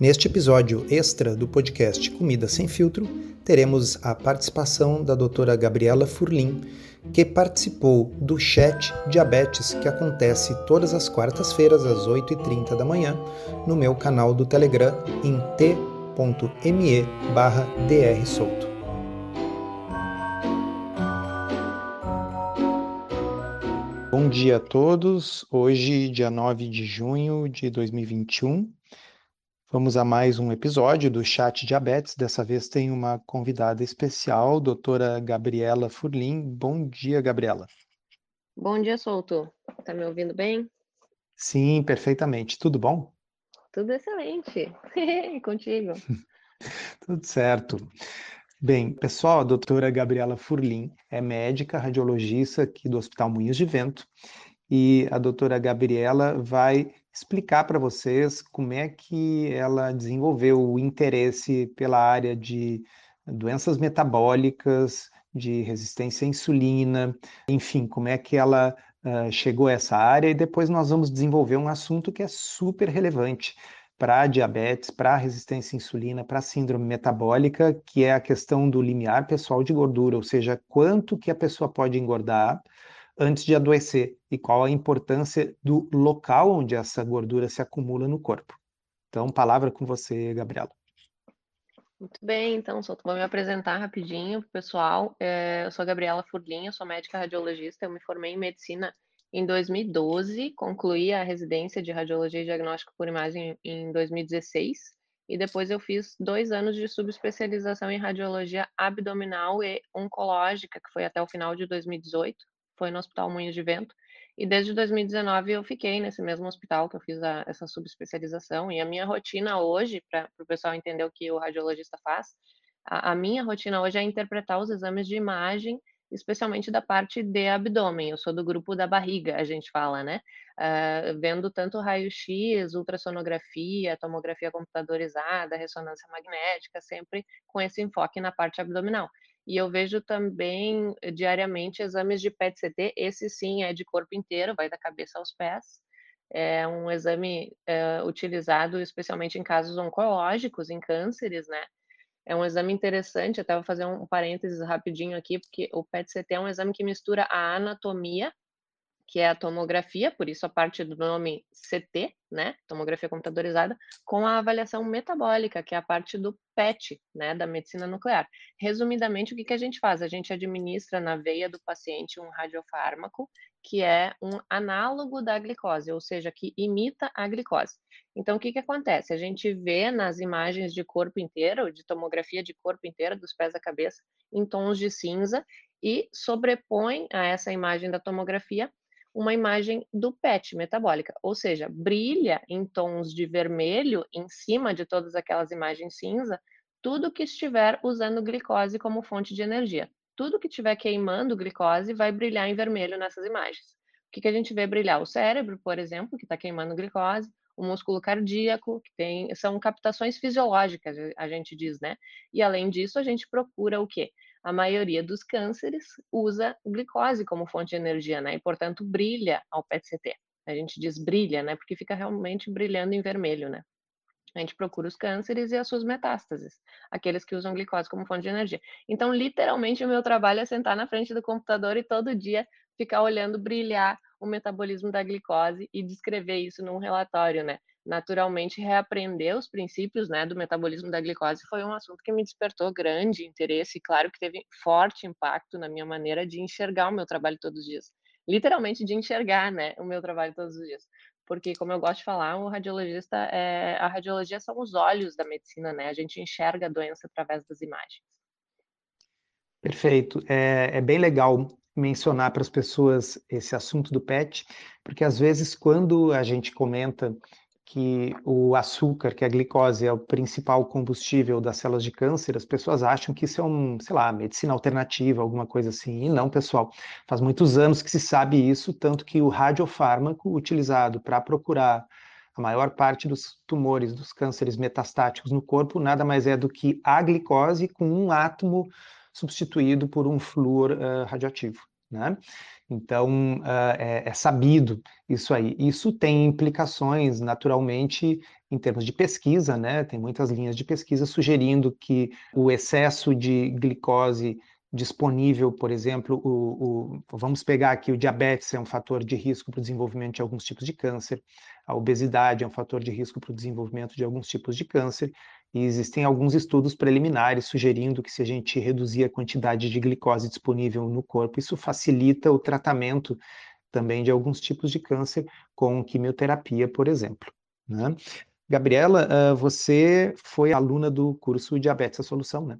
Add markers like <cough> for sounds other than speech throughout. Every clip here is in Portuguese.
Neste episódio extra do podcast Comida Sem Filtro, teremos a participação da doutora Gabriela Furlim, que participou do chat Diabetes que acontece todas as quartas-feiras às 8h30 da manhã no meu canal do Telegram em t.me barra drsolto. Bom dia a todos. Hoje, dia 9 de junho de 2021, vamos a mais um episódio do Chat Diabetes. Dessa vez tem uma convidada especial, doutora Gabriela Furlim. Bom dia, Gabriela. Bom dia, Souto. Tá me ouvindo bem? Sim, perfeitamente. Tudo bom? Tudo excelente. <laughs> Contigo. <laughs> Tudo certo. Bem, pessoal, a doutora Gabriela Furlim é médica radiologista aqui do Hospital Moinhos de Vento e a doutora Gabriela vai explicar para vocês como é que ela desenvolveu o interesse pela área de doenças metabólicas, de resistência à insulina, enfim, como é que ela uh, chegou a essa área. E depois nós vamos desenvolver um assunto que é super relevante para diabetes, para resistência à insulina, para síndrome metabólica, que é a questão do limiar pessoal de gordura, ou seja, quanto que a pessoa pode engordar antes de adoecer e qual a importância do local onde essa gordura se acumula no corpo. Então, palavra com você, Gabriela. Muito bem, então, só vou me apresentar rapidinho para o pessoal. É, eu sou a Gabriela Furlinha, sou médica radiologista, eu me formei em medicina em 2012, concluí a residência de radiologia e diagnóstico por imagem em 2016 e depois eu fiz dois anos de subespecialização em radiologia abdominal e oncológica, que foi até o final de 2018, foi no Hospital Moinhos de Vento. E desde 2019 eu fiquei nesse mesmo hospital que eu fiz a, essa subespecialização. E a minha rotina hoje, para o pessoal entender o que o radiologista faz, a, a minha rotina hoje é interpretar os exames de imagem especialmente da parte de abdômen. Eu sou do grupo da barriga, a gente fala, né? Uh, vendo tanto raio-x, ultrassonografia, tomografia computadorizada, ressonância magnética, sempre com esse enfoque na parte abdominal. E eu vejo também diariamente exames de PET-CT, esse sim é de corpo inteiro, vai da cabeça aos pés. É um exame é, utilizado especialmente em casos oncológicos, em cânceres, né? É um exame interessante, até vou fazer um parênteses rapidinho aqui, porque o PET-CT é um exame que mistura a anatomia, que é a tomografia, por isso a parte do nome CT, né, tomografia computadorizada, com a avaliação metabólica, que é a parte do PET, né, da medicina nuclear. Resumidamente, o que, que a gente faz? A gente administra na veia do paciente um radiofármaco que é um análogo da glicose, ou seja, que imita a glicose. Então, o que, que acontece? A gente vê nas imagens de corpo inteiro, de tomografia de corpo inteiro, dos pés à cabeça, em tons de cinza, e sobrepõe a essa imagem da tomografia uma imagem do PET metabólica, ou seja, brilha em tons de vermelho em cima de todas aquelas imagens cinza, tudo que estiver usando glicose como fonte de energia tudo que estiver queimando glicose vai brilhar em vermelho nessas imagens. O que, que a gente vê brilhar? O cérebro, por exemplo, que está queimando glicose, o músculo cardíaco, que tem, são captações fisiológicas, a gente diz, né? E além disso, a gente procura o quê? A maioria dos cânceres usa glicose como fonte de energia, né? E, portanto, brilha ao PET-CT. A gente diz brilha, né? Porque fica realmente brilhando em vermelho, né? A gente procura os cânceres e as suas metástases, aqueles que usam glicose como fonte de energia. Então, literalmente, o meu trabalho é sentar na frente do computador e todo dia ficar olhando brilhar o metabolismo da glicose e descrever isso num relatório, né? Naturalmente, reaprender os princípios né, do metabolismo da glicose foi um assunto que me despertou grande interesse e, claro, que teve forte impacto na minha maneira de enxergar o meu trabalho todos os dias. Literalmente, de enxergar né, o meu trabalho todos os dias porque como eu gosto de falar, o radiologista é, a radiologia são os olhos da medicina, né? A gente enxerga a doença através das imagens. Perfeito. É, é bem legal mencionar para as pessoas esse assunto do PET, porque às vezes quando a gente comenta que o açúcar, que a glicose é o principal combustível das células de câncer, as pessoas acham que isso é um, sei lá, medicina alternativa, alguma coisa assim. E não, pessoal. Faz muitos anos que se sabe isso, tanto que o radiofármaco utilizado para procurar a maior parte dos tumores, dos cânceres metastáticos no corpo, nada mais é do que a glicose com um átomo substituído por um flúor uh, radioativo. Né? Então, uh, é, é, sabido isso aí. Isso tem implicações, naturalmente, em termos de pesquisa, né? Tem muitas linhas de pesquisa sugerindo que o excesso de glicose disponível, por exemplo, o, o, vamos pegar aqui o diabetes é um fator de risco para o desenvolvimento de alguns tipos de câncer, a obesidade é um fator de risco para o desenvolvimento de alguns tipos de câncer, e existem alguns estudos preliminares sugerindo que se a gente reduzir a quantidade de glicose disponível no corpo, isso facilita o tratamento também de alguns tipos de câncer com quimioterapia, por exemplo. Né? Gabriela, você foi aluna do curso Diabetes a Solução, né?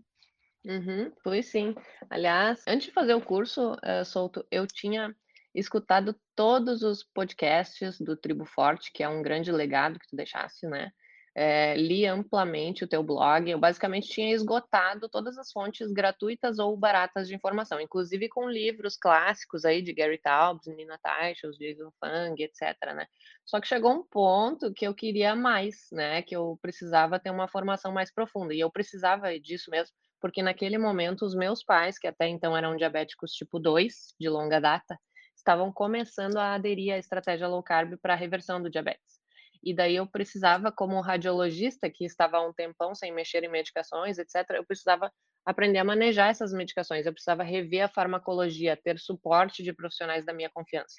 Uhum, foi sim. Aliás, antes de fazer o curso, uh, Solto, eu tinha escutado todos os podcasts do Tribo Forte, que é um grande legado que tu deixaste, né? É, li amplamente o teu blog. Eu basicamente tinha esgotado todas as fontes gratuitas ou baratas de informação, inclusive com livros clássicos aí de Gary Taubes, Nina Teicholz, Jason Fung, etc. Né? Só que chegou um ponto que eu queria mais, né? Que eu precisava ter uma formação mais profunda e eu precisava disso mesmo porque naquele momento os meus pais, que até então eram diabéticos tipo 2, de longa data, estavam começando a aderir à estratégia low carb para reversão do diabetes. E daí eu precisava, como radiologista, que estava há um tempão sem mexer em medicações, etc., eu precisava aprender a manejar essas medicações, eu precisava rever a farmacologia, ter suporte de profissionais da minha confiança.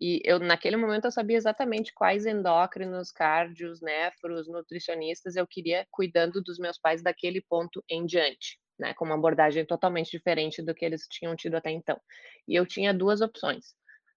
E eu, naquele momento, eu sabia exatamente quais endócrinos, cardios, nefros, nutricionistas eu queria cuidando dos meus pais daquele ponto em diante né, com uma abordagem totalmente diferente do que eles tinham tido até então. E eu tinha duas opções.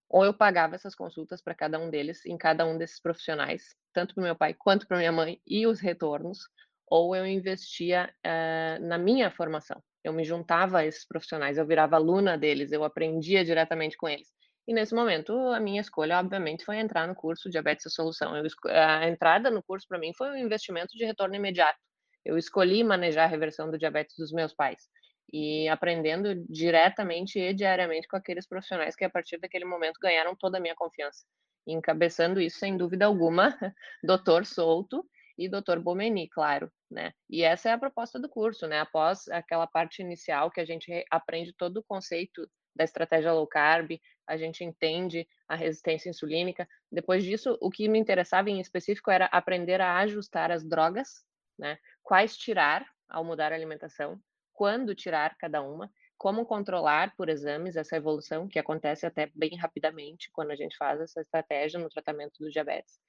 Ou eu pagava essas consultas para cada um deles, em cada um desses profissionais, tanto para meu pai quanto para minha mãe, e os retornos, ou eu investia uh, na minha formação. Eu me juntava a esses profissionais, eu virava aluna deles, eu aprendia diretamente com eles. E nesse momento, a minha escolha, obviamente, foi entrar no curso Diabetes e Solução. Eu, a entrada no curso, para mim, foi um investimento de retorno imediato eu escolhi manejar a reversão do diabetes dos meus pais e aprendendo diretamente e diariamente com aqueles profissionais que a partir daquele momento ganharam toda a minha confiança. E encabeçando isso, sem dúvida alguma, <laughs> Dr. Souto e Dr. Bomeni, claro, né? E essa é a proposta do curso, né? Após aquela parte inicial que a gente aprende todo o conceito da estratégia low carb, a gente entende a resistência insulínica. Depois disso, o que me interessava em específico era aprender a ajustar as drogas né? Quais tirar ao mudar a alimentação, quando tirar cada uma, como controlar por exames essa evolução que acontece até bem rapidamente quando a gente faz essa estratégia no tratamento do diabetes.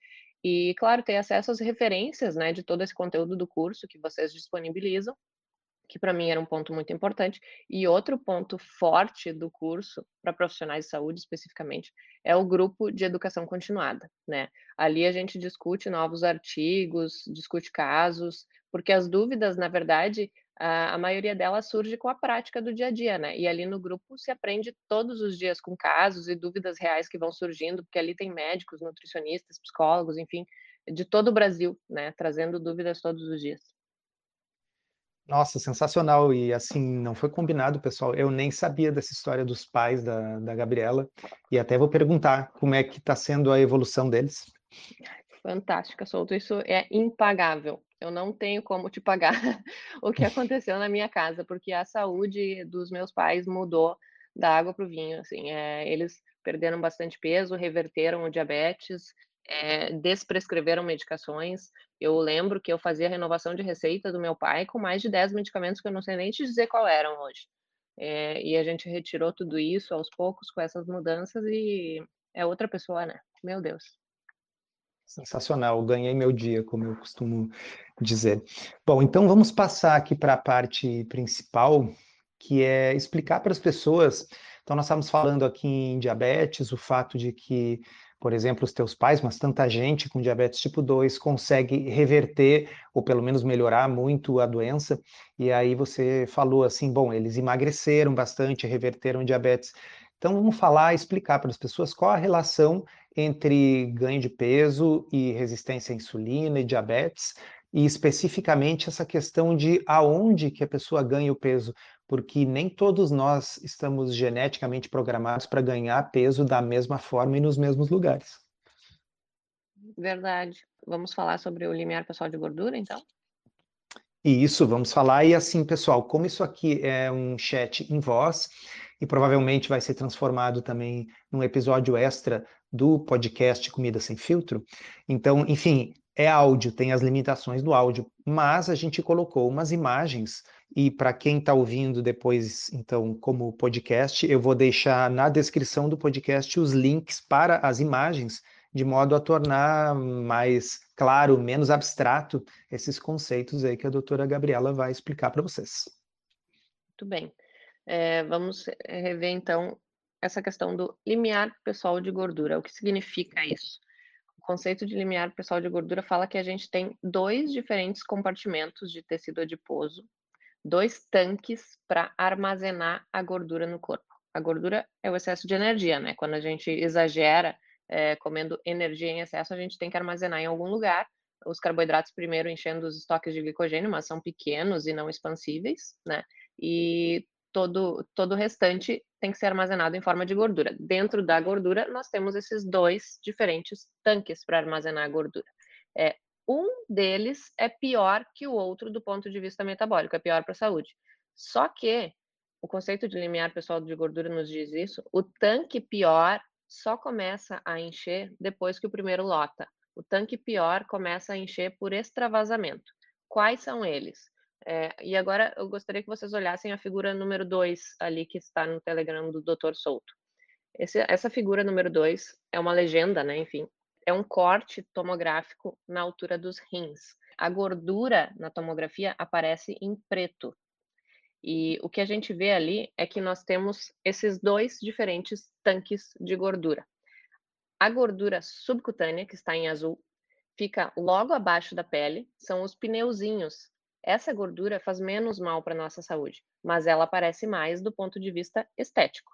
E, claro, ter acesso às referências, né, de todo esse conteúdo do curso que vocês disponibilizam que para mim era um ponto muito importante. E outro ponto forte do curso, para profissionais de saúde especificamente, é o grupo de educação continuada, né? Ali a gente discute novos artigos, discute casos, porque as dúvidas, na verdade, a, maioria delas surge com a prática do dia a dia, né? E ali no grupo se aprende todos os dias com casos e dúvidas reais que vão surgindo, porque ali tem médicos, nutricionistas, psicólogos, enfim, de todo o Brasil, né? Trazendo dúvidas todos os dias. Nossa, sensacional. E assim, não foi combinado, pessoal. Eu nem sabia dessa história dos pais da, da Gabriela. E até vou perguntar como é que está sendo a evolução deles. Fantástica, Souto. Isso é impagável. Eu não tenho como te pagar <laughs> o que aconteceu na minha casa, porque a saúde dos meus pais mudou da água para o vinho. Assim, é, eles perderam bastante peso, reverteram o diabetes, é, desprescreveram medicações. Eu lembro que eu fazia renovação de receita do meu pai com mais de 10 medicamentos que eu não sei nem te dizer qual eram hoje. É, e a gente retirou tudo isso aos poucos com essas mudanças e é outra pessoa, né? Meu Deus. Sensacional, ganhei meu dia, como eu costumo dizer. Bom, então vamos passar aqui para a parte principal, que é explicar para as pessoas. Então, nós estamos falando aqui em diabetes, o fato de que por exemplo, os teus pais, mas tanta gente com diabetes tipo 2 consegue reverter ou pelo menos melhorar muito a doença. E aí você falou assim, bom, eles emagreceram bastante, reverteram diabetes. Então vamos falar, explicar para as pessoas qual a relação entre ganho de peso e resistência à insulina e diabetes, e especificamente essa questão de aonde que a pessoa ganha o peso, porque nem todos nós estamos geneticamente programados para ganhar peso da mesma forma e nos mesmos lugares. Verdade. Vamos falar sobre o limiar pessoal de gordura, então? Isso, vamos falar. E assim, pessoal, como isso aqui é um chat em voz e provavelmente vai ser transformado também num episódio extra do podcast Comida Sem Filtro, então, enfim, é áudio, tem as limitações do áudio, mas a gente colocou umas imagens e para quem está ouvindo depois, então, como podcast, eu vou deixar na descrição do podcast os links para as imagens, de modo a tornar mais claro, menos abstrato esses conceitos aí que a doutora Gabriela vai explicar para vocês. Muito bem. É, vamos rever então essa questão do limiar pessoal de gordura. O que significa isso? conceito de limiar pessoal de gordura fala que a gente tem dois diferentes compartimentos de tecido adiposo, dois tanques para armazenar a gordura no corpo. A gordura é o excesso de energia, né? Quando a gente exagera é, comendo energia em excesso, a gente tem que armazenar em algum lugar. Os carboidratos primeiro enchendo os estoques de glicogênio, mas são pequenos e não expansíveis, né? E todo, todo o restante tem que ser armazenado em forma de gordura. Dentro da gordura, nós temos esses dois diferentes tanques para armazenar a gordura. É, um deles é pior que o outro do ponto de vista metabólico, é pior para a saúde. Só que o conceito de limiar pessoal de gordura nos diz isso, o tanque pior só começa a encher depois que o primeiro lota. O tanque pior começa a encher por extravasamento. Quais são eles? É, e agora eu gostaria que vocês olhassem a figura número 2 ali que está no Telegram do Dr. Souto. Esse, essa figura número 2 é uma legenda, né? Enfim, é um corte tomográfico na altura dos rins. A gordura na tomografia aparece em preto. E o que a gente vê ali é que nós temos esses dois diferentes tanques de gordura. A gordura subcutânea, que está em azul, fica logo abaixo da pele, são os pneuzinhos essa gordura faz menos mal para nossa saúde, mas ela aparece mais do ponto de vista estético.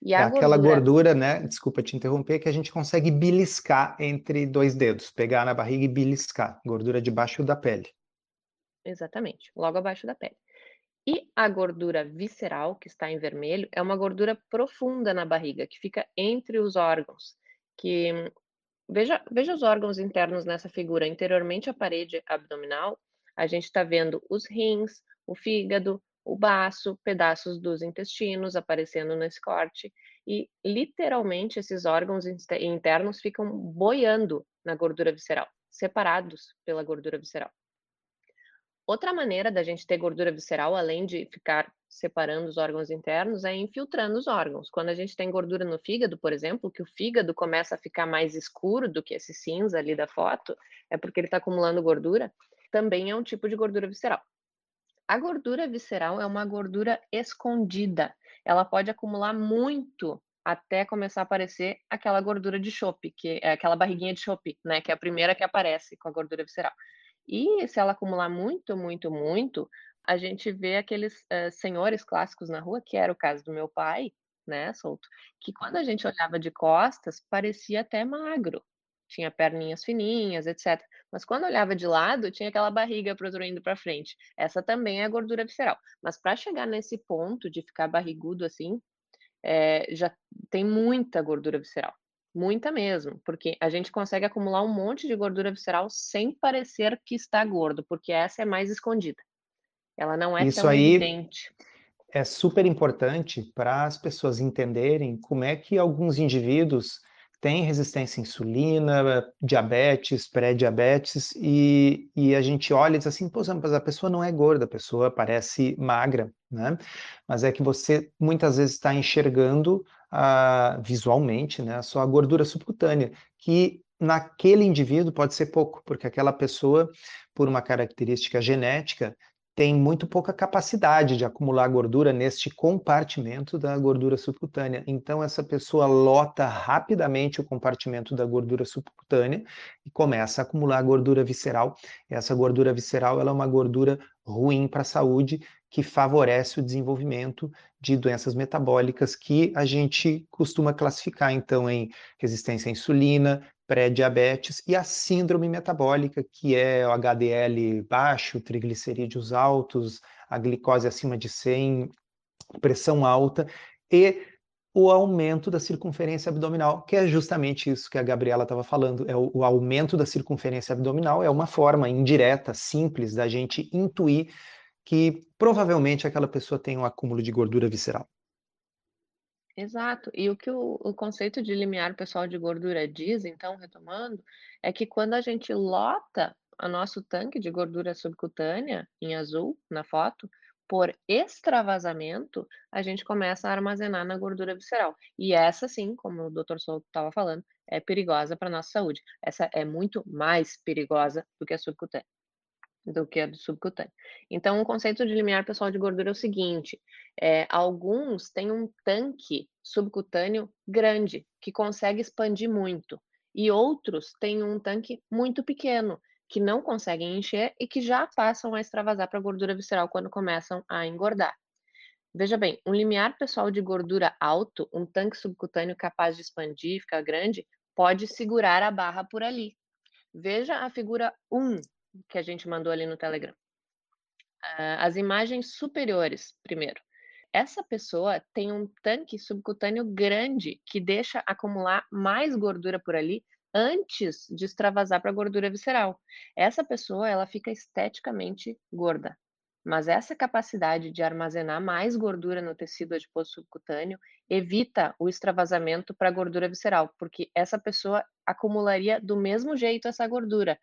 E é aquela gordura, né? Desculpa te interromper, que a gente consegue beliscar entre dois dedos, pegar na barriga e beliscar, gordura debaixo da pele. Exatamente, logo abaixo da pele. E a gordura visceral, que está em vermelho, é uma gordura profunda na barriga, que fica entre os órgãos. Que veja, veja os órgãos internos nessa figura. Interiormente a parede abdominal a gente está vendo os rins, o fígado, o baço, pedaços dos intestinos aparecendo nesse corte. E literalmente esses órgãos internos ficam boiando na gordura visceral, separados pela gordura visceral. Outra maneira da gente ter gordura visceral, além de ficar separando os órgãos internos, é infiltrando os órgãos. Quando a gente tem gordura no fígado, por exemplo, que o fígado começa a ficar mais escuro do que esse cinza ali da foto, é porque ele está acumulando gordura também é um tipo de gordura visceral. A gordura visceral é uma gordura escondida. Ela pode acumular muito até começar a aparecer aquela gordura de chope, que é aquela barriguinha de chope, né? Que é a primeira que aparece com a gordura visceral. E se ela acumular muito, muito, muito, a gente vê aqueles uh, senhores clássicos na rua, que era o caso do meu pai, né, solto, que quando a gente olhava de costas, parecia até magro. Tinha perninhas fininhas, etc. Mas quando olhava de lado, tinha aquela barriga protruindo para frente. Essa também é a gordura visceral. Mas para chegar nesse ponto de ficar barrigudo assim, é, já tem muita gordura visceral. Muita mesmo, porque a gente consegue acumular um monte de gordura visceral sem parecer que está gordo, porque essa é mais escondida. Ela não é Isso tão aí evidente. É super importante para as pessoas entenderem como é que alguns indivíduos tem resistência à insulina, diabetes, pré-diabetes, e, e a gente olha e diz assim, pô, mas a pessoa não é gorda, a pessoa parece magra, né? Mas é que você muitas vezes está enxergando uh, visualmente, né, só a gordura subcutânea, que naquele indivíduo pode ser pouco, porque aquela pessoa, por uma característica genética, tem muito pouca capacidade de acumular gordura neste compartimento da gordura subcutânea. Então, essa pessoa lota rapidamente o compartimento da gordura subcutânea e começa a acumular gordura visceral. Essa gordura visceral é uma gordura ruim para a saúde, que favorece o desenvolvimento de doenças metabólicas que a gente costuma classificar, então, em resistência à insulina, pré-diabetes e a síndrome metabólica, que é o HDL baixo, triglicerídeos altos, a glicose acima de 100, pressão alta e o aumento da circunferência abdominal, que é justamente isso que a Gabriela estava falando. É o, o, aumento da circunferência abdominal é uma forma indireta, simples, da gente intuir que provavelmente aquela pessoa tem um acúmulo de gordura visceral. Exato. E o que o, o conceito de limiar pessoal de gordura diz, então, retomando, é que quando a gente lota o nosso tanque de gordura subcutânea, em azul, na foto, por extravasamento, a gente começa a armazenar na gordura visceral. E essa, sim, como o Dr. Souto estava falando, é perigosa para a nossa saúde. Essa é muito mais perigosa do que a subcutânea do que a do subcutâneo. Então, o conceito de limiar pessoal de gordura é o seguinte: é, alguns têm um tanque subcutâneo grande, que consegue expandir muito, e outros têm um tanque muito pequeno, que não conseguem encher e que já passam a extravasar para a gordura visceral quando começam a engordar. Veja bem, um limiar pessoal de gordura alto, um tanque subcutâneo capaz de expandir, ficar grande, pode segurar a barra por ali. Veja a figura 1 que a gente mandou ali no Telegram. Uh, as imagens superiores, primeiro. Essa pessoa tem um tanque subcutâneo grande que deixa acumular mais gordura por ali antes de extravasar para a gordura visceral. Essa pessoa, ela fica esteticamente gorda. Mas essa capacidade de armazenar mais gordura no tecido adiposo subcutâneo evita o extravasamento para a gordura visceral, porque essa pessoa acumularia do mesmo jeito essa gordura,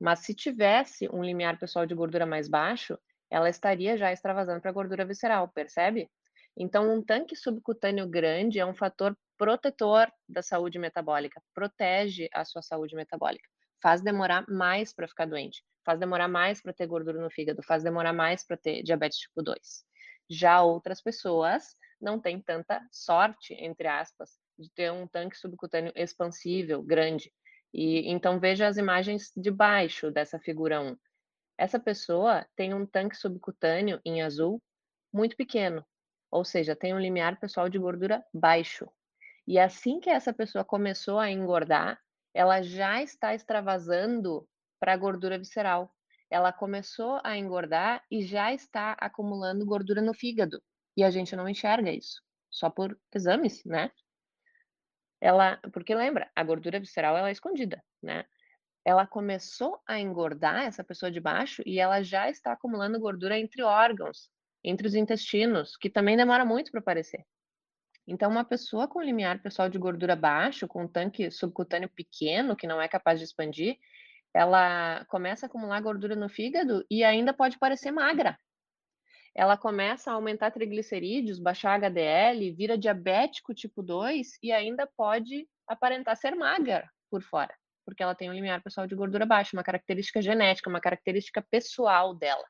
mas se tivesse um limiar pessoal de gordura mais baixo, ela estaria já extravasando para a gordura visceral, percebe? Então, um tanque subcutâneo grande é um fator protetor da saúde metabólica, protege a sua saúde metabólica, faz demorar mais para ficar doente, faz demorar mais para ter gordura no fígado, faz demorar mais para ter diabetes tipo 2. Já outras pessoas não têm tanta sorte, entre aspas, de ter um tanque subcutâneo expansível, grande. E então veja as imagens de baixo dessa figura 1. Essa pessoa tem um tanque subcutâneo em azul muito pequeno, ou seja, tem um limiar pessoal de gordura baixo. E assim que essa pessoa começou a engordar, ela já está extravasando para a gordura visceral. Ela começou a engordar e já está acumulando gordura no fígado. E a gente não enxerga isso, só por exames, né? Ela, porque lembra, a gordura visceral ela é escondida, né? Ela começou a engordar essa pessoa de baixo e ela já está acumulando gordura entre órgãos, entre os intestinos, que também demora muito para aparecer. Então, uma pessoa com limiar pessoal de gordura baixo, com um tanque subcutâneo pequeno, que não é capaz de expandir, ela começa a acumular gordura no fígado e ainda pode parecer magra, ela começa a aumentar triglicerídeos, baixar HDL, vira diabético tipo 2 e ainda pode aparentar ser magra por fora, porque ela tem um limiar pessoal de gordura baixa, uma característica genética, uma característica pessoal dela.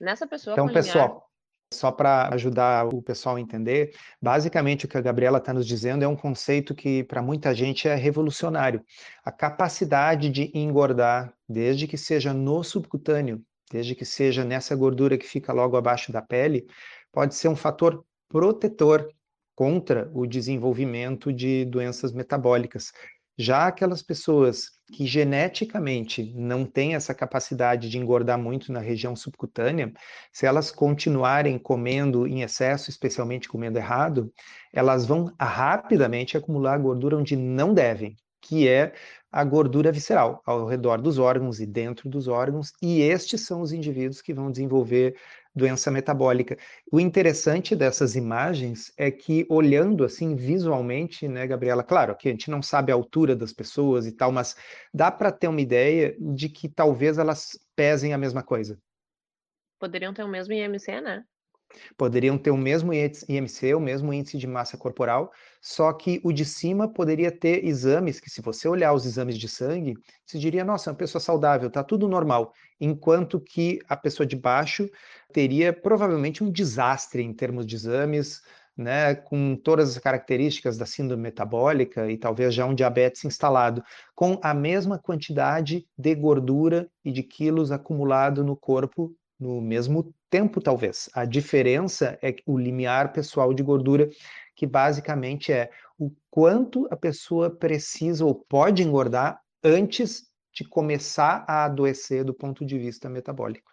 Nessa pessoa então, pessoal, só para ajudar o pessoal a entender, basicamente o que a Gabriela está nos dizendo é um conceito que para muita gente é revolucionário. A capacidade de engordar, desde que seja no subcutâneo, desde que seja nessa gordura que fica logo abaixo da pele, pode ser um fator protetor contra o desenvolvimento de doenças metabólicas. Já aquelas pessoas que geneticamente não têm essa capacidade de engordar muito na região subcutânea, se elas continuarem comendo em excesso, especialmente comendo errado, elas vão rapidamente acumular gordura onde não devem, que é a gordura visceral ao redor dos órgãos e dentro dos órgãos, e estes são os indivíduos que vão desenvolver doença metabólica. O interessante dessas imagens é que, olhando assim visualmente, né, Gabriela, claro que a gente não sabe a altura das pessoas e tal, mas dá para ter uma ideia de que talvez elas pesem a mesma coisa. Poderiam ter o mesmo IMC, né? Poderiam ter o mesmo IMC, o mesmo índice de massa corporal, só que o de cima poderia ter exames que, se você olhar os exames de sangue, você diria, nossa, é uma pessoa saudável, tá tudo normal. Enquanto que a pessoa de baixo teria provavelmente um desastre em termos de exames, né, com todas as características da síndrome metabólica e talvez já um diabetes instalado, com a mesma quantidade de gordura e de quilos acumulado no corpo no mesmo tempo, talvez. A diferença é o limiar pessoal de gordura, que basicamente é o quanto a pessoa precisa ou pode engordar antes de começar a adoecer do ponto de vista metabólico.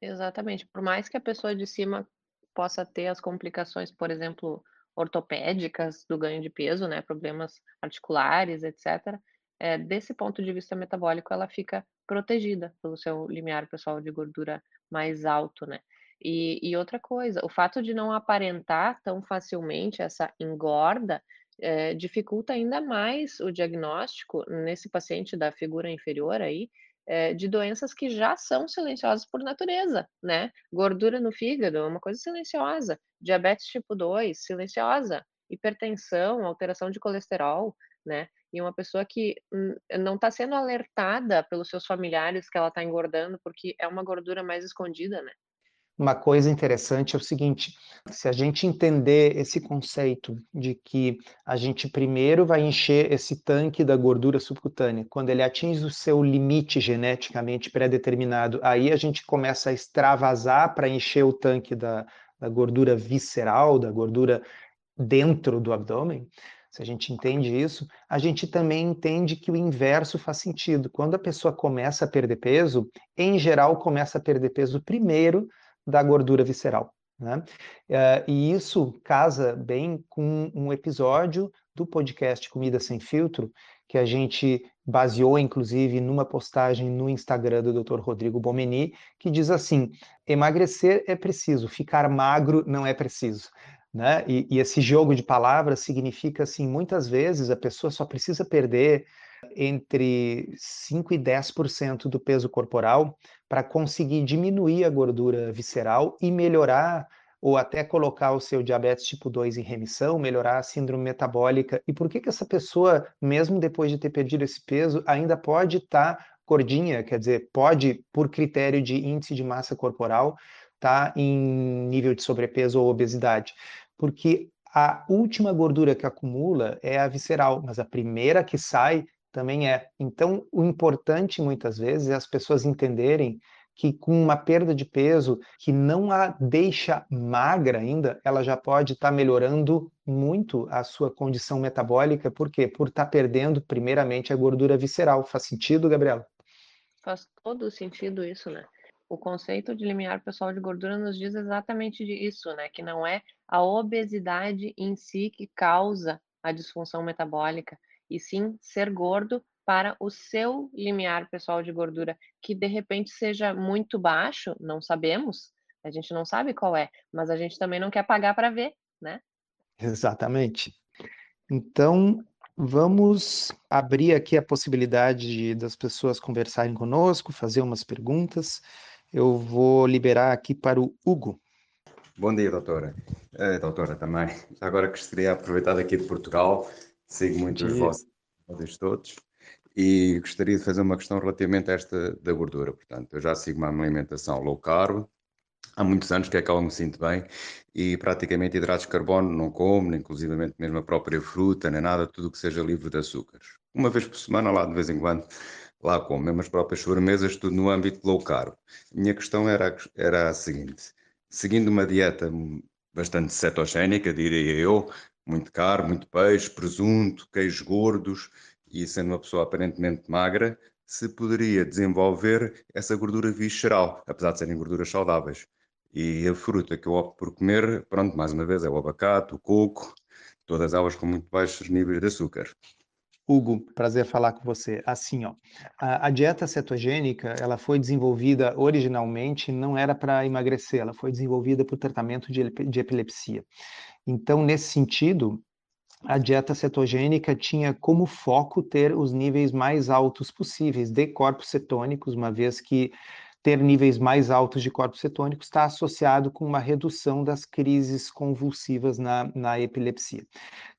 Exatamente. Por mais que a pessoa de cima possa ter as complicações, por exemplo, ortopédicas do ganho de peso, né, problemas articulares, etc., é, desse ponto de vista metabólico, ela fica protegida pelo seu limiar pessoal de gordura mais alto, né? E, e outra coisa, o fato de não aparentar tão facilmente essa engorda é, dificulta ainda mais o diagnóstico nesse paciente da figura inferior aí, é, de doenças que já são silenciosas por natureza, né? Gordura no fígado é uma coisa silenciosa, diabetes tipo 2, silenciosa, hipertensão, alteração de colesterol, né? E uma pessoa que hum, não está sendo alertada pelos seus familiares que ela está engordando, porque é uma gordura mais escondida, né? Uma coisa interessante é o seguinte: se a gente entender esse conceito de que a gente primeiro vai encher esse tanque da gordura subcutânea, quando ele atinge o seu limite geneticamente pré-determinado, aí a gente começa a extravasar para encher o tanque da, da gordura visceral, da gordura dentro do abdômen. Se a gente entende isso, a gente também entende que o inverso faz sentido. Quando a pessoa começa a perder peso, em geral, começa a perder peso primeiro da gordura visceral. Né? Uh, e isso casa bem com um episódio do podcast Comida Sem Filtro, que a gente baseou, inclusive, numa postagem no Instagram do Dr. Rodrigo Bomeni, que diz assim: emagrecer é preciso, ficar magro não é preciso. Né? E, e esse jogo de palavras significa, assim, muitas vezes a pessoa só precisa perder entre 5 e 10% do peso corporal para conseguir diminuir a gordura visceral e melhorar ou até colocar o seu diabetes tipo 2 em remissão, melhorar a síndrome metabólica. E por que que essa pessoa, mesmo depois de ter perdido esse peso, ainda pode estar tá gordinha, quer dizer, pode, por critério de índice de massa corporal, estar tá em nível de sobrepeso ou obesidade? Porque a última gordura que acumula é a visceral, mas a primeira que sai também é. Então, o importante muitas vezes é as pessoas entenderem que com uma perda de peso que não a deixa magra ainda, ela já pode estar tá melhorando muito a sua condição metabólica. Por quê? Por estar tá perdendo, primeiramente, a gordura visceral. Faz sentido, Gabriela? Faz todo sentido isso, né? O conceito de limiar pessoal de gordura nos diz exatamente isso, né? Que não é a obesidade em si que causa a disfunção metabólica, e sim ser gordo para o seu limiar pessoal de gordura, que de repente seja muito baixo, não sabemos, a gente não sabe qual é, mas a gente também não quer pagar para ver, né? Exatamente. Então, vamos abrir aqui a possibilidade de, das pessoas conversarem conosco, fazer umas perguntas. Eu vou liberar aqui para o Hugo. Bom dia, doutora. Uh, doutora, também. Agora gostaria de aproveitar aqui de Portugal Sigo muito os vossos todos e gostaria de fazer uma questão relativamente a esta da gordura. Portanto, eu já sigo uma alimentação low carb, há muitos anos que é que eu me sinto bem e praticamente hidratos de carbono não como, inclusivamente mesmo a própria fruta, nem nada, tudo que seja livre de açúcares. Uma vez por semana, lá de vez em quando, lá como, mesmo as próprias sobremesas, tudo no âmbito low carb. Minha questão era, era a seguinte, seguindo uma dieta bastante cetogénica, diria eu, muito caro, muito peixe, presunto, queijos gordos e sendo uma pessoa aparentemente magra, se poderia desenvolver essa gordura visceral, apesar de serem gorduras saudáveis. E a fruta que eu opto por comer, pronto, mais uma vez, é o abacate, o coco, todas elas com muito baixos níveis de açúcar. Hugo, prazer falar com você. Assim, ó, a, a, dieta cetogênica, ela foi desenvolvida originalmente, não era para emagrecer, ela foi desenvolvida para o tratamento de, de epilepsia. Então, nesse sentido, a dieta cetogênica tinha como foco ter os níveis mais altos possíveis de corpos cetônicos, uma vez que ter níveis mais altos de corpos cetônicos está associado com uma redução das crises convulsivas na, na epilepsia.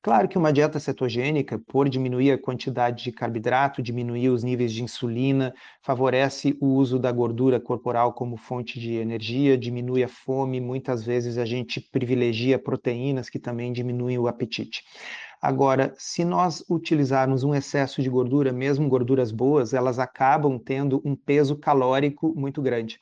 Claro que uma dieta cetogênica, por diminuir a quantidade de carboidrato, diminuir os níveis de insulina, favorece o uso da gordura corporal como fonte de energia, diminui a fome, muitas vezes a gente privilegia proteínas que também diminuem o apetite. Agora, se nós utilizarmos um excesso de gordura, mesmo gorduras boas, elas acabam tendo um peso calórico muito grande.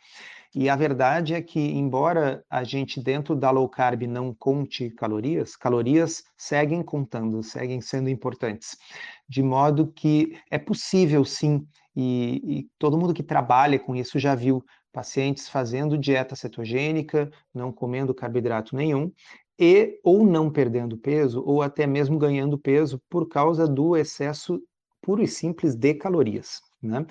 E a verdade é que, embora a gente dentro da low carb não conte calorias, calorias seguem contando, seguem sendo importantes. De modo que é possível sim, e, e todo mundo que trabalha com isso já viu pacientes fazendo dieta cetogênica, não comendo carboidrato nenhum, e ou não perdendo peso, ou até mesmo ganhando peso por causa do excesso puro e simples de calorias. Né?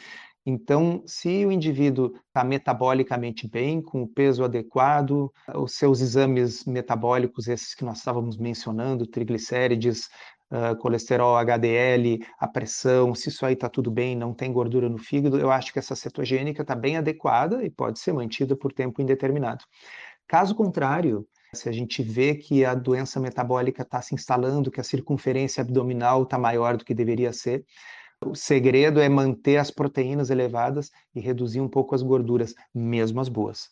Então, se o indivíduo está metabolicamente bem, com o peso adequado, os seus exames metabólicos, esses que nós estávamos mencionando, triglicérides, uh, colesterol HDL, a pressão, se isso aí está tudo bem, não tem gordura no fígado, eu acho que essa cetogênica está bem adequada e pode ser mantida por tempo indeterminado. Caso contrário, se a gente vê que a doença metabólica está se instalando, que a circunferência abdominal está maior do que deveria ser, o segredo é manter as proteínas elevadas e reduzir um pouco as gorduras, mesmo as boas.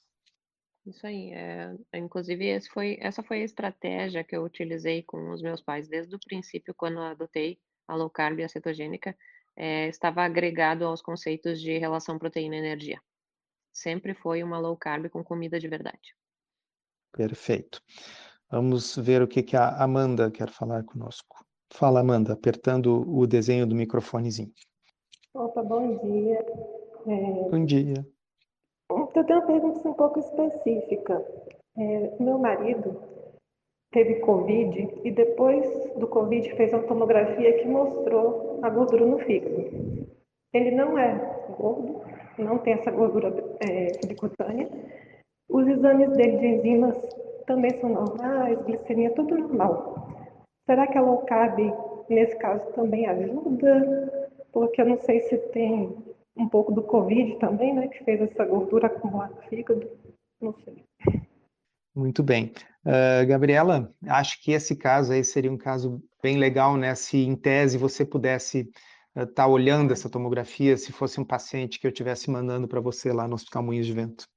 Isso aí. É, inclusive, foi, essa foi a estratégia que eu utilizei com os meus pais desde o princípio, quando adotei a low carb e a cetogênica, é, estava agregado aos conceitos de relação proteína-energia. Sempre foi uma low carb com comida de verdade. Perfeito. Vamos ver o que, que a Amanda quer falar conosco. Fala, Amanda, apertando o desenho do microfonezinho. Opa, bom dia. É... Bom dia. Eu tenho uma pergunta um pouco específica. É, meu marido teve Covid e depois do Covid fez uma tomografia que mostrou a gordura no fígado. Ele não é gordo, não tem essa gordura é, subcutânea. Os exames dele de enzimas também são normais, glicemia, tudo normal. Será que a low carb, nesse caso, também ajuda? Porque eu não sei se tem um pouco do Covid também, né, que fez essa gordura acumular no fígado. Não sei. Muito bem. Uh, Gabriela, acho que esse caso aí seria um caso bem legal, né? Se em tese você pudesse estar uh, tá olhando essa tomografia, se fosse um paciente que eu estivesse mandando para você lá no Hospital Moinhos de Vento.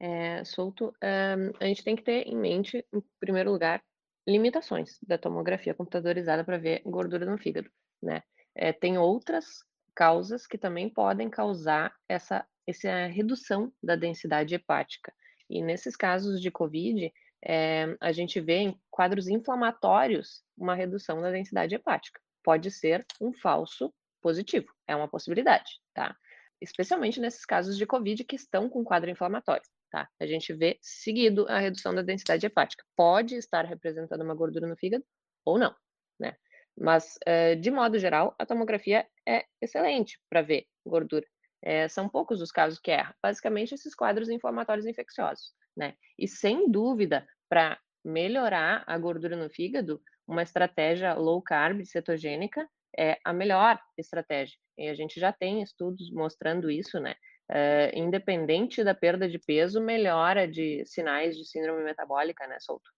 É, Souto, um, a gente tem que ter em mente, em primeiro lugar, limitações da tomografia computadorizada para ver gordura no fígado, né? É, tem outras causas que também podem causar essa, essa redução da densidade hepática. E nesses casos de COVID, é, a gente vê em quadros inflamatórios uma redução da densidade hepática. Pode ser um falso positivo, é uma possibilidade, tá? Especialmente nesses casos de COVID que estão com quadro inflamatório. Tá? A gente vê seguido a redução da densidade hepática. Pode estar representando uma gordura no fígado ou não, né? Mas, eh, de modo geral, a tomografia é excelente para ver gordura. É, são poucos os casos que erra. Basicamente, esses quadros inflamatórios infecciosos, né? E sem dúvida, para melhorar a gordura no fígado, uma estratégia low carb cetogênica é a melhor estratégia. E a gente já tem estudos mostrando isso, né? Uh, independente da perda de peso, melhora de sinais de síndrome metabólica, né, Solto?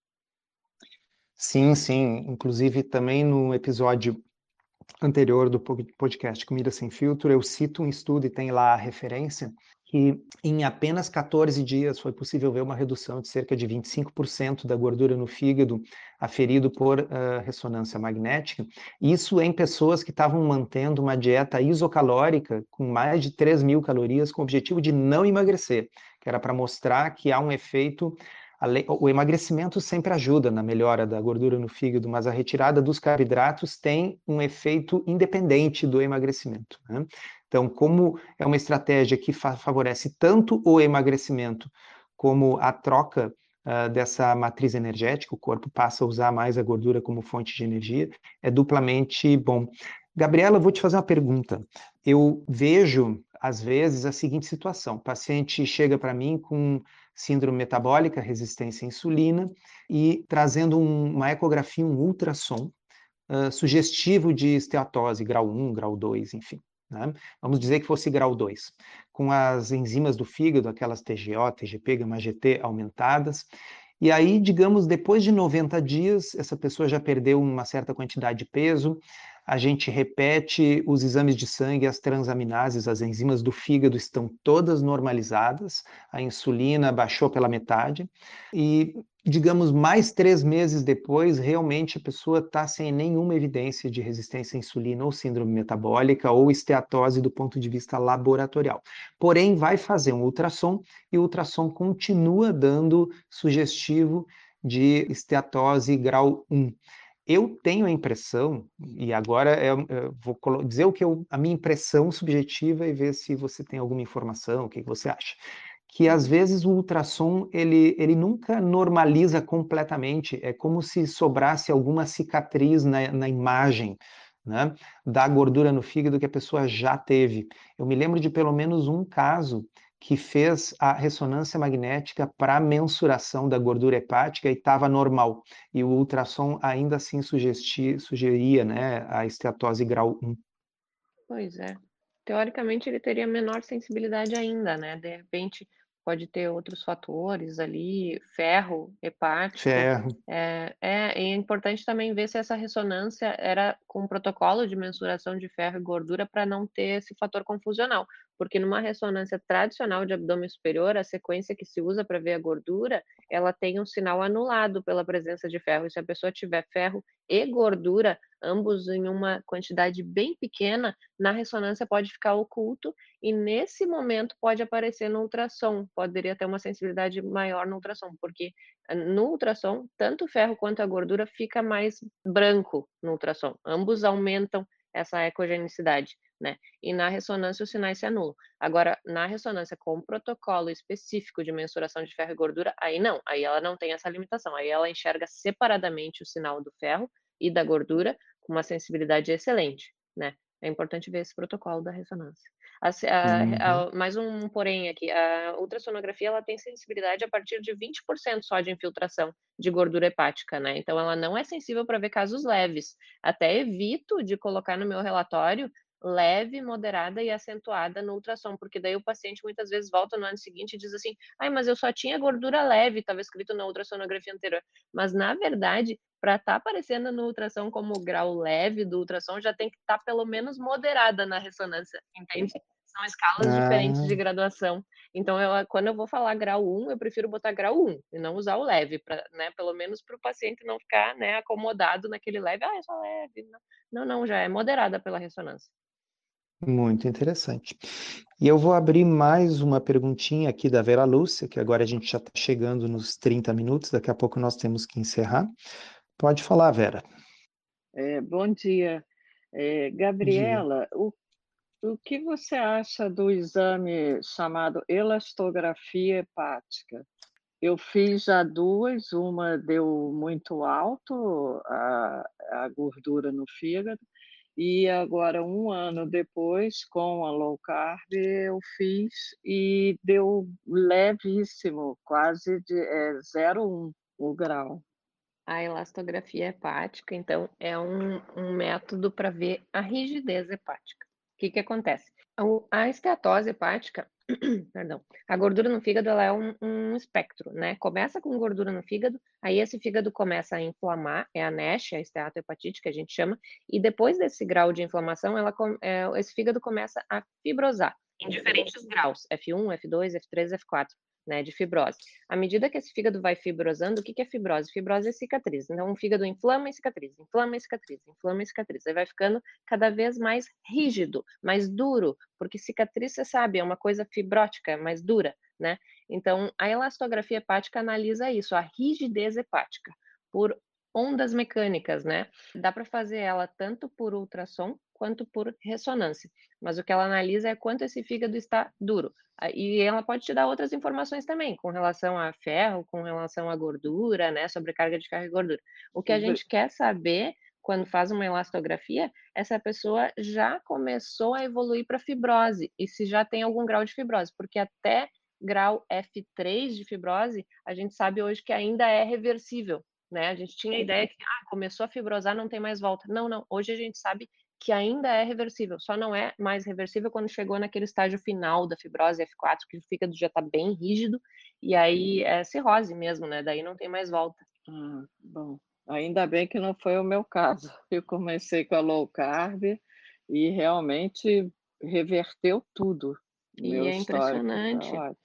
Sim, sim. Inclusive, também no episódio anterior do podcast Comida Sem Filtro, eu cito um estudo e tem lá a referência que em apenas 14 dias foi possível ver uma redução de cerca de 25% da gordura no fígado aferido por uh, ressonância magnética. Isso em pessoas que estavam mantendo uma dieta isocalórica com mais de 3 mil calorias com o objetivo de não emagrecer, que era para mostrar que há um efeito o emagrecimento sempre ajuda na melhora da gordura no fígado, mas a retirada dos carboidratos tem um efeito independente do emagrecimento. Né? Então, como é uma estratégia que fa favorece tanto o emagrecimento como a troca uh, dessa matriz energética, o corpo passa a usar mais a gordura como fonte de energia, é duplamente bom. Gabriela, vou te fazer uma pergunta. Eu vejo, às vezes, a seguinte situação: o paciente chega para mim com síndrome metabólica, resistência à insulina, e trazendo um, uma ecografia, um ultrassom, uh, sugestivo de esteatose, grau 1, grau 2, enfim. Né? Vamos dizer que fosse grau 2, com as enzimas do fígado, aquelas TGO, TGP, gama-GT aumentadas. E aí, digamos, depois de 90 dias, essa pessoa já perdeu uma certa quantidade de peso, a gente repete os exames de sangue, as transaminases, as enzimas do fígado estão todas normalizadas, a insulina baixou pela metade, e, digamos, mais três meses depois, realmente a pessoa está sem nenhuma evidência de resistência à insulina ou síndrome metabólica ou esteatose do ponto de vista laboratorial. Porém, vai fazer um ultrassom e o ultrassom continua dando sugestivo de esteatose grau 1. Eu tenho a impressão, e agora eu, eu vou dizer o que eu, a minha impressão subjetiva e ver se você tem alguma informação, o que, que você acha, que às vezes o ultrassom ele, ele nunca normaliza completamente, é como se sobrasse alguma cicatriz na, na imagem né, da gordura no fígado que a pessoa já teve. Eu me lembro de pelo menos um caso que fez a ressonância magnética para mensuração da gordura hepática e estava normal. E o ultrassom ainda assim sugeria né, a esteatose grau 1. Pois é. Teoricamente ele teria menor sensibilidade ainda, né? De repente, pode ter outros fatores ali, ferro, hepático. Ferro. É, é, é importante também ver se essa ressonância era com um protocolo de mensuração de ferro e gordura para não ter esse fator confusional, porque numa ressonância tradicional de abdômen superior, a sequência que se usa para ver a gordura, ela tem um sinal anulado pela presença de ferro. E se a pessoa tiver ferro e gordura, ambos em uma quantidade bem pequena, na ressonância pode ficar oculto e nesse momento pode aparecer no ultrassom, poderia ter uma sensibilidade maior no ultrassom, porque eh, no ultrassom, tanto o ferro quanto a gordura fica mais branco no ultrassom, ambos aumentam essa ecogenicidade, né? E na ressonância os sinais se anulam. Agora, na ressonância com protocolo específico de mensuração de ferro e gordura, aí não, aí ela não tem essa limitação, aí ela enxerga separadamente o sinal do ferro e da gordura com uma sensibilidade excelente, né? É importante ver esse protocolo da ressonância. A, a, uhum. mais um porém aqui, a ultrassonografia ela tem sensibilidade a partir de 20% só de infiltração de gordura hepática, né? Então ela não é sensível para ver casos leves. Até evito de colocar no meu relatório leve, moderada e acentuada no ultrassom, porque daí o paciente muitas vezes volta no ano seguinte e diz assim: ai, mas eu só tinha gordura leve, estava escrito na ultrassonografia anterior. Mas na verdade, para estar tá aparecendo no ultrassom como grau leve do ultrassom, já tem que estar tá pelo menos moderada na ressonância, entende? São escalas ah. diferentes de graduação. Então, eu, quando eu vou falar grau 1, eu prefiro botar grau 1 e não usar o leve, pra, né, pelo menos para o paciente não ficar né, acomodado naquele leve. Ah, é só leve. Não, não, já é moderada pela ressonância. Muito interessante. E eu vou abrir mais uma perguntinha aqui da Vera Lúcia, que agora a gente já está chegando nos 30 minutos, daqui a pouco nós temos que encerrar. Pode falar, Vera. É, bom dia. É, Gabriela, dia. O, o que você acha do exame chamado elastografia hepática? Eu fiz já duas, uma deu muito alto a, a gordura no fígado, e agora, um ano depois, com a low carb, eu fiz e deu levíssimo, quase de é, 0,1 o grau. A elastografia hepática, então, é um, um método para ver a rigidez hepática. O que, que acontece? A esteatose hepática, <clears throat> perdão, a gordura no fígado ela é um, um, espectro, né? Começa com gordura no fígado, aí esse fígado começa a inflamar, é a NASH, a esteatohepatite que a gente chama, e depois desse grau de inflamação, ela, é, esse fígado começa a fibrosar. Em diferentes graus, F1, F2, F3, F4 né, de fibrose. À medida que esse fígado vai fibrosando, o que, que é fibrose? Fibrose é cicatriz. Então, o fígado inflama e cicatriz, inflama e cicatriz, inflama e cicatriz. Aí vai ficando cada vez mais rígido, mais duro, porque cicatriz, você sabe, é uma coisa fibrótica, mais dura, né? Então, a elastografia hepática analisa isso, a rigidez hepática, por ondas mecânicas, né? Dá para fazer ela tanto por ultrassom quanto por ressonância. Mas o que ela analisa é quanto esse fígado está duro. E ela pode te dar outras informações também, com relação a ferro, com relação a gordura, né? Sobrecarga de ferro e gordura. O que a gente quer saber quando faz uma elastografia, essa pessoa já começou a evoluir para fibrose e se já tem algum grau de fibrose, porque até grau F3 de fibrose, a gente sabe hoje que ainda é reversível, né? A gente tinha a ideia que ah, começou a fibrosar, não tem mais volta. Não, não. Hoje a gente sabe que ainda é reversível, só não é mais reversível quando chegou naquele estágio final da fibrose F4, que o fígado já está bem rígido, e aí é cirrose mesmo, né? Daí não tem mais volta. Ah, bom, ainda bem que não foi o meu caso. <laughs> Eu comecei com a low carb e realmente reverteu tudo. E é impressionante. Tá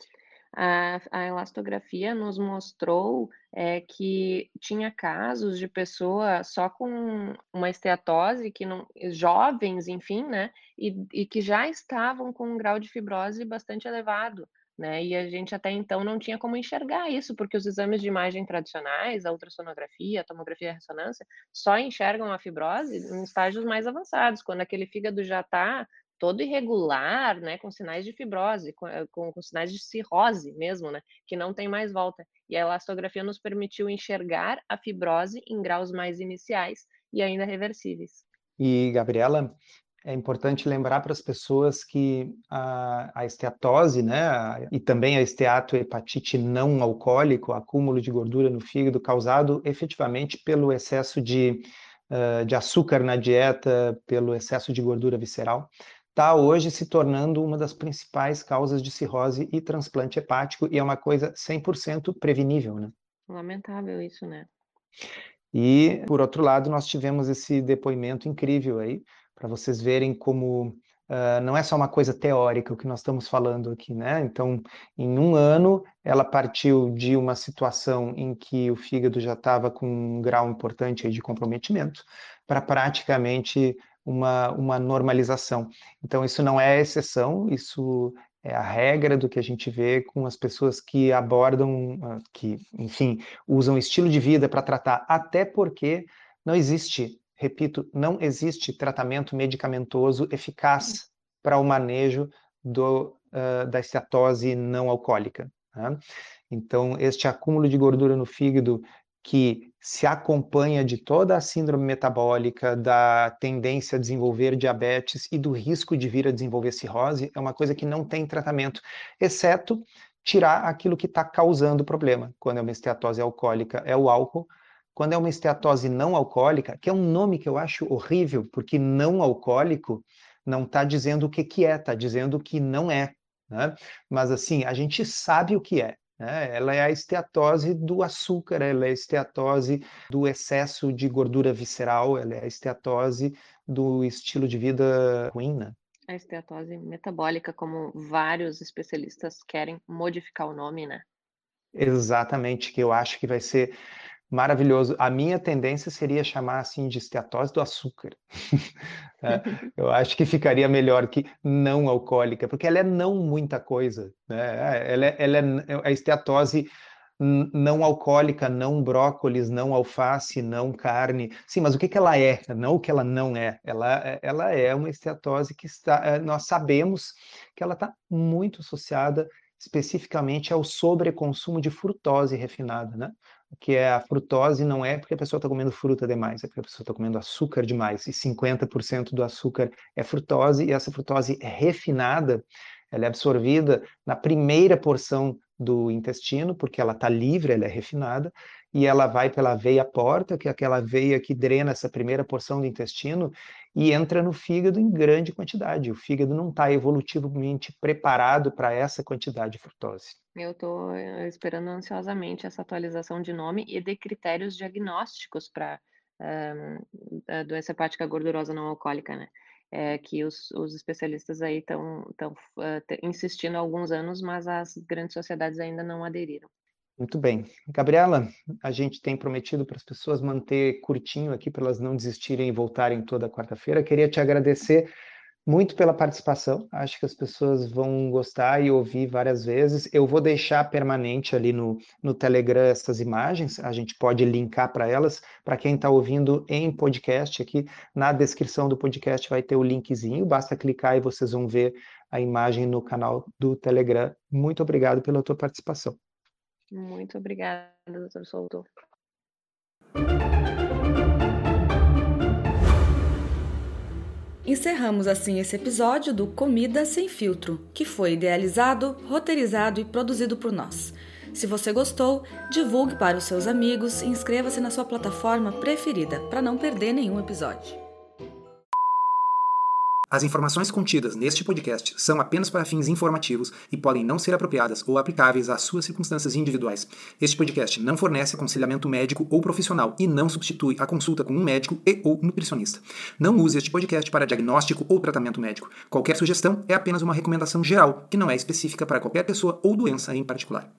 a, a elastografia nos mostrou é, que tinha casos de pessoa só com uma esteatose, que não, jovens, enfim, né, e, e que já estavam com um grau de fibrose bastante elevado. Né? E a gente até então não tinha como enxergar isso, porque os exames de imagem tradicionais, a ultrassonografia, a tomografia e a ressonância, só enxergam a fibrose em estágios mais avançados, quando aquele fígado já está todo irregular, né, com sinais de fibrose, com, eh, com, com, sinais de cirrose mesmo, né, que não tem mais volta. E a elastografia nos permitiu enxergar a fibrose em graus mais iniciais e ainda reversíveis. E, Gabriela, é importante lembrar para as pessoas que a, a esteatose, né, a, e também a esteatohepatite não alcoólico, acúmulo de gordura no fígado, causado efetivamente pelo excesso de, uh, de açúcar na dieta, pelo excesso de gordura visceral, está hoje se tornando uma das principais causas de cirrose e transplante hepático, e é uma coisa 100% prevenível, né? Lamentável isso, né? E, por outro lado, nós tivemos esse depoimento incrível aí, para vocês verem como uh, não é só uma coisa teórica o que nós estamos falando aqui, né? Então, em um ano, ela partiu de uma situação em que o fígado já estava com um grau importante de comprometimento, para praticamente uma, uma normalização. Então, isso não é exceção, isso é a regra do que a gente vê com as pessoas que abordam, ah, que, enfim, usam estilo de vida para tratar, até porque não existe, repito, não existe tratamento medicamentoso eficaz para o manejo do, uh, da esteatose não alcoólica. Né? Então, este acúmulo de gordura no fígado que se acompanha de toda a síndrome metabólica, da tendência a desenvolver diabetes e do risco de vir a desenvolver cirrose, é uma coisa que não tem tratamento, exceto tirar aquilo que está causando o problema. Quando é uma esteatose alcoólica, é o álcool. Quando é uma esteatose não alcoólica, que é um nome que eu acho horrível, porque não alcoólico não está dizendo o que, que é, está dizendo que não é. Né? Mas assim, a gente sabe o que é. Né? Ela é a esteatose do açúcar, ela é a esteatose do excesso de gordura visceral, ela é a esteatose do estilo de vida ruim, né? A esteatose metabólica, como vários especialistas querem modificar o nome, né? Exatamente, que eu acho que vai ser maravilhoso. A minha tendência seria chamar assim de esteatose do açúcar. <laughs> é, eu acho que ficaria melhor que não alcoólica, porque ela é não muita coisa. Né? Ela, é, ela é a esteatose não alcoólica, não brócolis, não alface, não carne. Sim, mas o que, que ela é? Não o que ela não é. Ela, ela é uma esteatose que está, é, nós sabemos que ela está muito associada especificamente ao sobreconsumo de frutose refinada, né? Que é a frutose não é porque a pessoa está comendo fruta demais, é porque a pessoa está comendo açúcar demais, e 50% do açúcar é frutose, e essa frutose é refinada, ela é absorvida na primeira porção do intestino, porque ela está livre, ela é refinada, e ela vai pela veia porta, que é aquela veia que drena essa primeira porção do intestino, e entra no fígado em grande quantidade. O fígado não está evolutivamente preparado para essa quantidade de frutose. Eu estou eh, esperando ansiosamente essa atualização de nome e de critérios diagnósticos para um, a doença hepática gordurosa não alcoólica, né? É, que os, os, especialistas aí estão uh, insistindo há alguns anos, mas as grandes sociedades ainda não aderiram. Muito bem. Gabriela, a gente tem prometido para as pessoas manter curtinho aqui, para elas não desistirem e voltarem toda quarta-feira. Queria te agradecer muito pela participação. Acho que as pessoas vão gostar e ouvir várias vezes. Eu vou deixar permanente ali no, no Telegram essas imagens. A gente pode linkar para elas. Para quem está ouvindo em podcast, aqui na descrição do podcast vai ter o linkzinho. Basta clicar e vocês vão ver a imagem no canal do Telegram. Muito obrigado pela tua participação. Muito obrigada, doutor Souto. Encerramos assim esse episódio do Comida Sem Filtro, que foi idealizado, roteirizado e produzido por nós. Se você gostou, divulgue para os seus amigos e inscreva-se na sua plataforma preferida para não perder nenhum episódio. As informações contidas neste podcast são apenas para fins informativos e podem não ser apropriadas ou aplicáveis às suas circunstâncias individuais. Este podcast não fornece aconselhamento médico ou profissional e não substitui a consulta com um médico e ou nutricionista. Não use este podcast para diagnóstico ou tratamento médico. Qualquer sugestão é apenas uma recomendação geral, que não é específica para qualquer pessoa ou doença em particular.